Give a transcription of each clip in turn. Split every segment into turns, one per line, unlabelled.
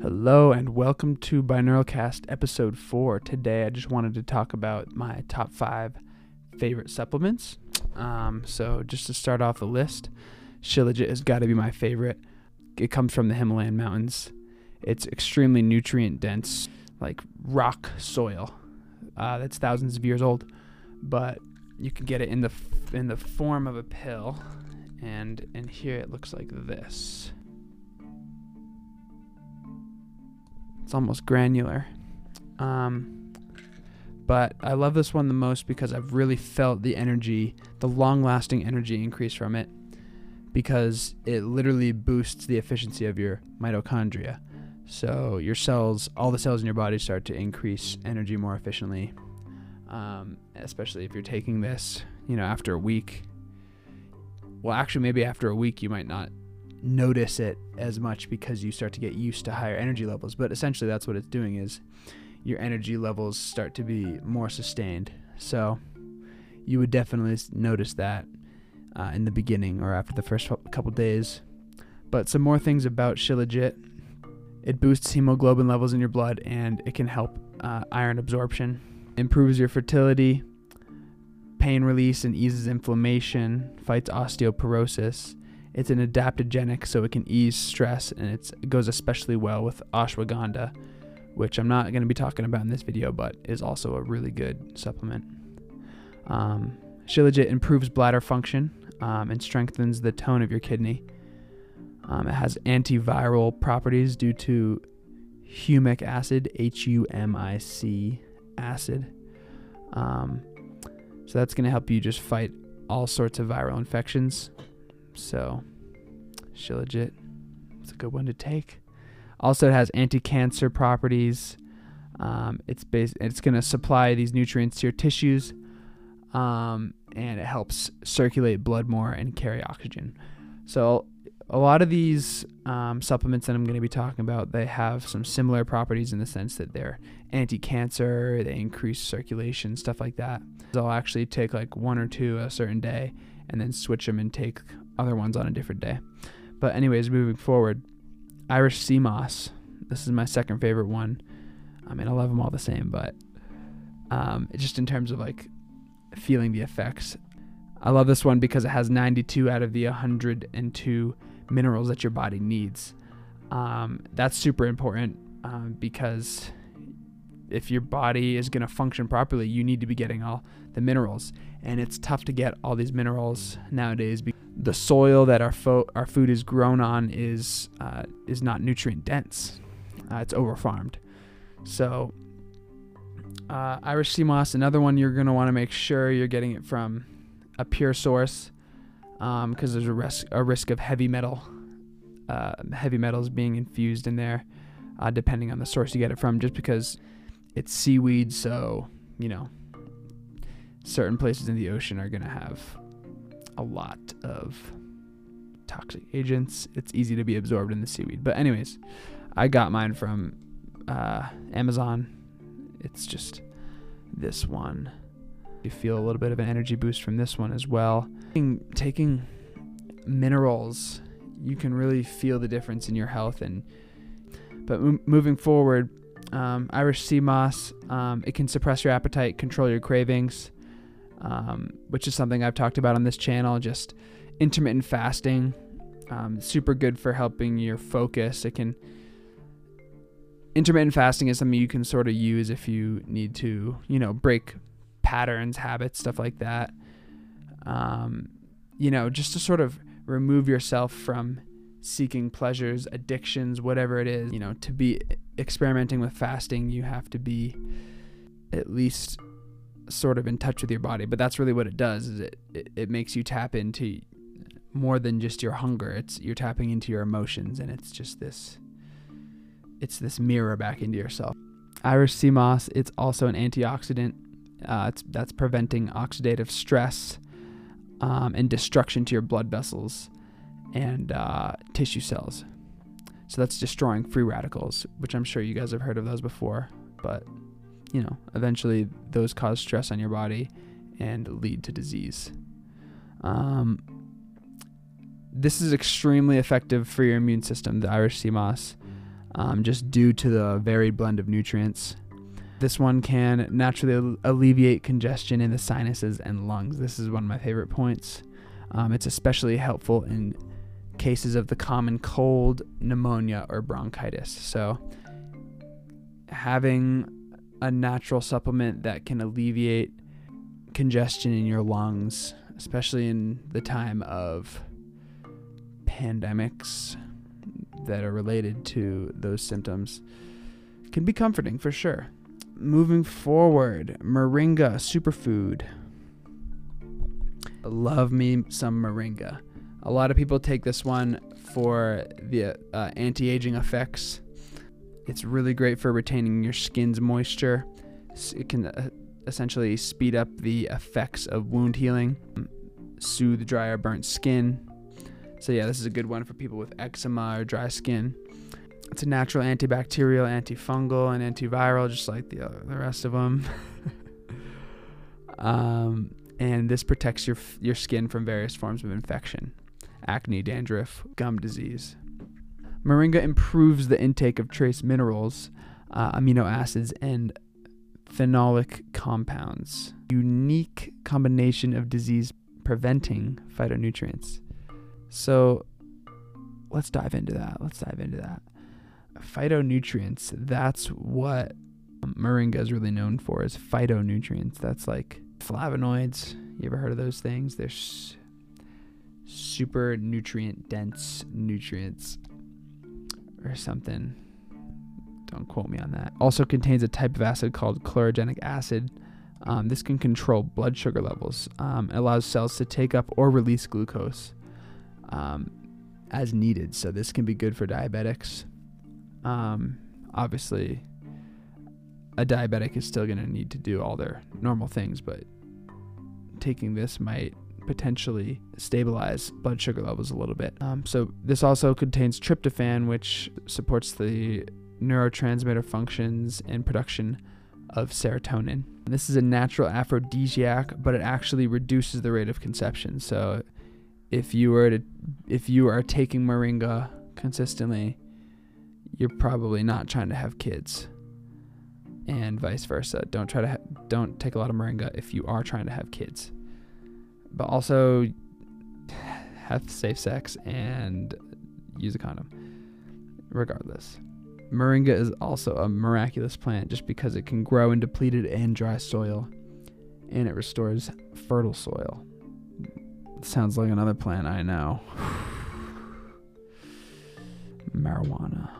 Hello and welcome to Binauralcast episode 4. Today I just wanted to talk about my top 5 favorite supplements. Um, so just to start off the list, Shilajit has got to be my favorite. It comes from the Himalayan mountains. It's extremely nutrient dense, like rock soil. Uh, that's thousands of years old, but you can get it in the in the form of a pill, and in here it looks like this. It's almost granular. Um, but I love this one the most because I've really felt the energy, the long lasting energy increase from it because it literally boosts the efficiency of your mitochondria. So your cells, all the cells in your body start to increase energy more efficiently. Um, especially if you're taking this, you know, after a week. Well, actually, maybe after a week you might not notice it as much because you start to get used to higher energy levels. But essentially, that's what it's doing is your energy levels start to be more sustained. So you would definitely notice that uh, in the beginning or after the first couple days. But some more things about Shilajit. It boosts hemoglobin levels in your blood and it can help uh, iron absorption, improves your fertility, pain release and eases inflammation, fights osteoporosis. It's an adaptogenic, so it can ease stress, and it goes especially well with ashwagandha, which I'm not going to be talking about in this video, but is also a really good supplement. Um, Shilajit improves bladder function um, and strengthens the tone of your kidney. Um, it has antiviral properties due to humic acid, H U M I C acid. Um, so that's going to help you just fight all sorts of viral infections. So, Shilajit, it's a good one to take. Also, it has anti-cancer properties. Um, it's based, it's going to supply these nutrients to your tissues, um, and it helps circulate blood more and carry oxygen. So, a lot of these um, supplements that I'm going to be talking about, they have some similar properties in the sense that they're anti-cancer, they increase circulation, stuff like that. So I'll actually take like one or two a certain day, and then switch them and take other ones on a different day. But anyways, moving forward, Irish sea moss. This is my second favorite one. I mean, I love them all the same, but um, just in terms of like feeling the effects, I love this one because it has 92 out of the 102 minerals that your body needs. Um, that's super important um, because if your body is going to function properly, you need to be getting all the minerals, and it's tough to get all these minerals nowadays. The soil that our fo- our food is grown on is uh, is not nutrient dense. Uh, it's overfarmed. So, uh, Irish sea moss, another one you're going to want to make sure you're getting it from a pure source, because um, there's a risk a risk of heavy metal uh, heavy metals being infused in there, uh, depending on the source you get it from. Just because it's seaweed, so you know certain places in the ocean are going to have a lot of toxic agents. It's easy to be absorbed in the seaweed. But anyways, I got mine from uh, Amazon. It's just this one. You feel a little bit of an energy boost from this one as well. Taking minerals, you can really feel the difference in your health. And but m- moving forward, um, Irish sea moss, um, it can suppress your appetite, control your cravings um, which is something I've talked about on this channel. Just intermittent fasting, um, super good for helping your focus. It can intermittent fasting is something you can sort of use if you need to, you know, break patterns, habits, stuff like that. Um, you know, just to sort of remove yourself from seeking pleasures, addictions, whatever it is. You know, to be experimenting with fasting, you have to be at least sort of in touch with your body but that's really what it does is it, it, it makes you tap into more than just your hunger. It's you're tapping into your emotions and it's just this it's this mirror back into yourself. Irish sea moss it's also an antioxidant. Uh, it's, that's preventing oxidative stress um, and destruction to your blood vessels and uh, tissue cells. So that's destroying free radicals which i'm sure you guys have heard of those before but you know, eventually those cause stress on your body and lead to disease. Um, this is extremely effective for your immune system, the Irish sea moss. um, just due to the varied blend of nutrients. This one can naturally alleviate congestion in the sinuses and lungs. This is one of my favorite points. Um, it's especially helpful in cases of the common cold, pneumonia, or bronchitis. So, having a natural supplement that can alleviate congestion in your lungs, especially in the time of pandemics that are related to those symptoms, can be comforting for sure. Moving forward, moringa superfood. Love me some moringa. A lot of people take this one for the uh, anti aging effects. It's really great for retaining your skin's moisture. It can uh, essentially speed up the effects of wound healing, soothe dry or burnt skin. So, yeah, this is a good one for people with eczema or dry skin. It's a natural antibacterial, antifungal, and antiviral, just like the, uh, the rest of them. um, and this protects your your skin from various forms of infection, acne, dandruff, gum disease. Moringa improves the intake of trace minerals, uh, amino acids, and phenolic compounds. Unique combination of disease preventing phytonutrients. So let's dive into that. Let's dive into that. Phytonutrients, that's what moringa is really known for is phytonutrients. That's like flavonoids. You ever heard of those things? They're super nutrient dense nutrients or something. Don't quote me on that. Also contains a type of acid called chlorogenic acid. Um, this can control blood sugar levels. Um, it allows cells to take up or release glucose um, as needed. So this can be good for diabetics. Um, obviously, a diabetic is still going to need to do all their normal things, but taking this might potentially stabilize blood sugar levels a little bit. Um, so this also contains tryptophan, which supports the neurotransmitter functions and production of serotonin. This is a natural aphrodisiac, but it actually reduces the rate of conception. So if you were to if you are taking moringa consistently, you're probably not trying to have kids. And vice versa. Don't try to ha- don't take a lot of moringa if you are trying to have kids. But also have safe sex and use a condom regardless. Moringa is also a miraculous plant just because it can grow in depleted and dry soil and it restores fertile soil. Sounds like another plant I know. Marijuana.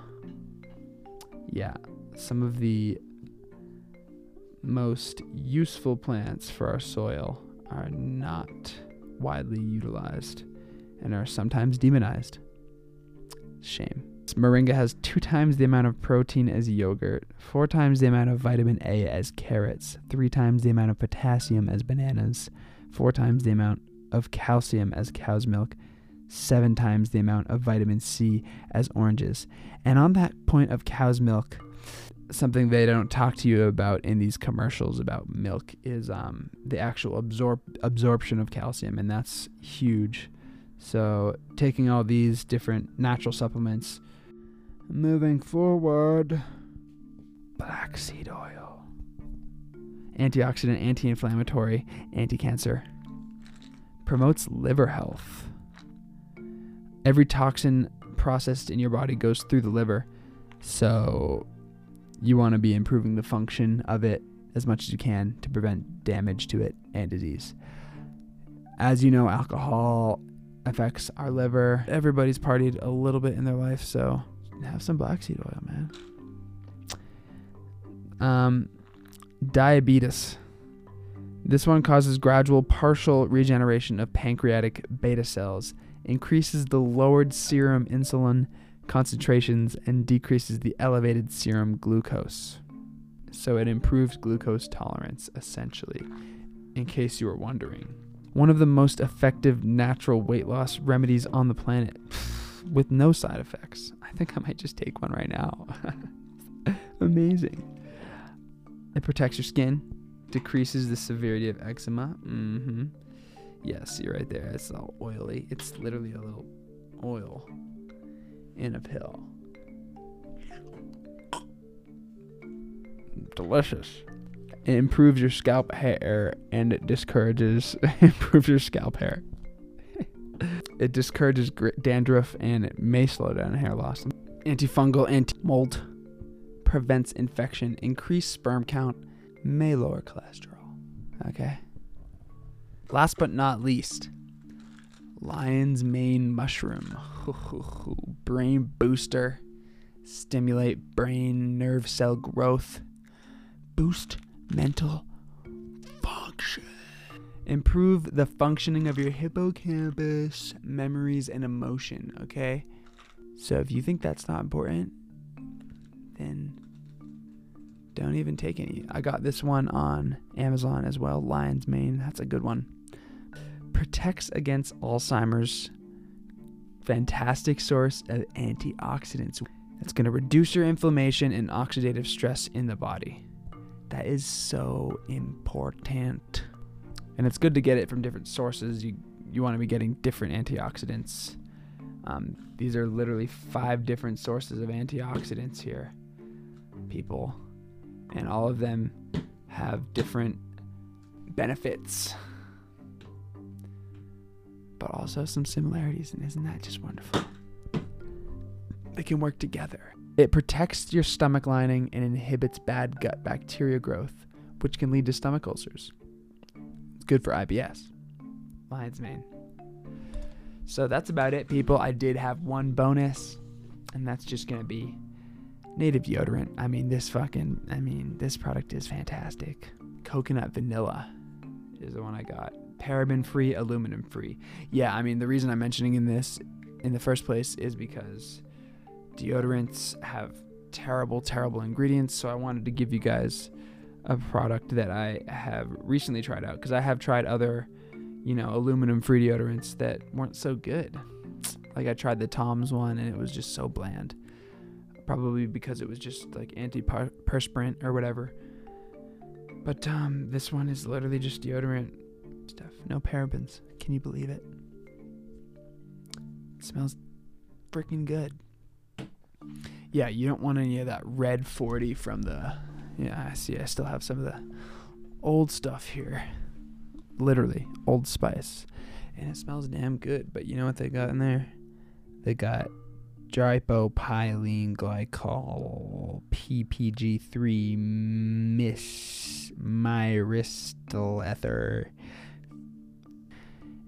Yeah, some of the most useful plants for our soil are not widely utilized and are sometimes demonized. Shame. Moringa has two times the amount of protein as yogurt, four times the amount of vitamin A as carrots, three times the amount of potassium as bananas, four times the amount of calcium as cow's milk, seven times the amount of vitamin C as oranges. And on that point of cow's milk, something they don't talk to you about in these commercials about milk is um, the actual absorb absorption of calcium, and that's huge. So taking all these different natural supplements Moving forward, black seed oil. Antioxidant, anti inflammatory, anti cancer. Promotes liver health. Every toxin processed in your body goes through the liver. So you want to be improving the function of it as much as you can to prevent damage to it and disease. As you know, alcohol affects our liver. Everybody's partied a little bit in their life, so have some black seed oil, man. Um, diabetes. This one causes gradual partial regeneration of pancreatic beta cells, increases the lowered serum insulin concentrations, and decreases the elevated serum glucose. So it improves glucose tolerance, essentially, in case you were wondering. One of the most effective natural weight loss remedies on the planet, with no side effects. I think I might just take one right now. Amazing. It protects your skin, decreases the severity of eczema. Mm-hmm. Yes, you're right there. It's all oily. It's literally a little oil in a pill. delicious. It improves your scalp hair and it discourages improves your scalp hair. it discourages dandruff and it may slow down hair loss. Antifungal, anti-mold, prevents infection, increase sperm count, may lower cholesterol. Okay. Last but not least, lion's mane mushroom, brain booster, stimulate brain nerve cell growth, boost mental function, improve the functioning of your hippocampus, memories, and emotion. Okay. So if you think that's not important, then don't even take any. I got this one on Amazon as well. Lion's Mane. That's a good one. Protects against Alzheimer's. Fantastic source of antioxidants. That's going to reduce your inflammation and oxidative stress in the body. That is so important. And it's good to get it from different sources. You you want to be getting different antioxidants. Um, these are literally five different sources of antioxidants here, people and all of them have different benefits, but also some similarities. And isn't that just wonderful? They can work together. It protects your stomach lining and inhibits bad gut bacteria growth, which can lead to stomach ulcers. It's good for IBS. Lion's mane. So that's about it, people. I did have one bonus, and that's just going to be native deodorant. I mean, this fucking, I mean, this product is fantastic. Coconut vanilla is the one I got. Paraben free, aluminum free. Yeah, I mean, the reason I'm mentioning in this in the first place is because deodorants have terrible, terrible ingredients. So I wanted to give you guys a product that I have recently tried out because I have tried other, you know, aluminum free deodorants that weren't so good. Like I tried the Tom's one and it was just so bland probably because it was just like antiperspirant or whatever. But um, this one is literally just deodorant stuff, no parabens. Can you believe it? It smells freaking good. Yeah, you don't want any of that red 40 from the. Yeah, I see. I still have some of the old stuff here. Literally, Old Spice. And it smells damn good. But you know what they got in there? They got Dipropylene glycol PPG3 mis ether.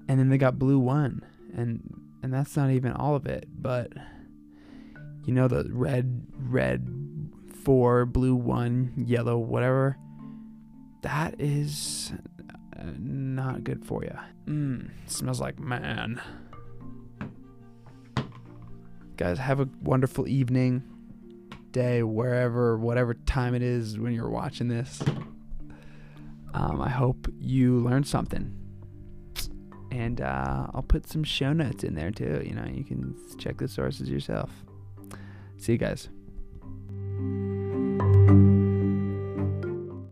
And then they got blue one. And and that's not even all of it, but you know the red red 4 blue 1 yellow whatever that is uh, not good for you. Mm, smells like man guys, have a wonderful evening, day, wherever, whatever time it is when you're watching this. Um, I hope you learned something. And uh, I'll put some show notes in there too. You know, you can check the sources yourself. See you guys.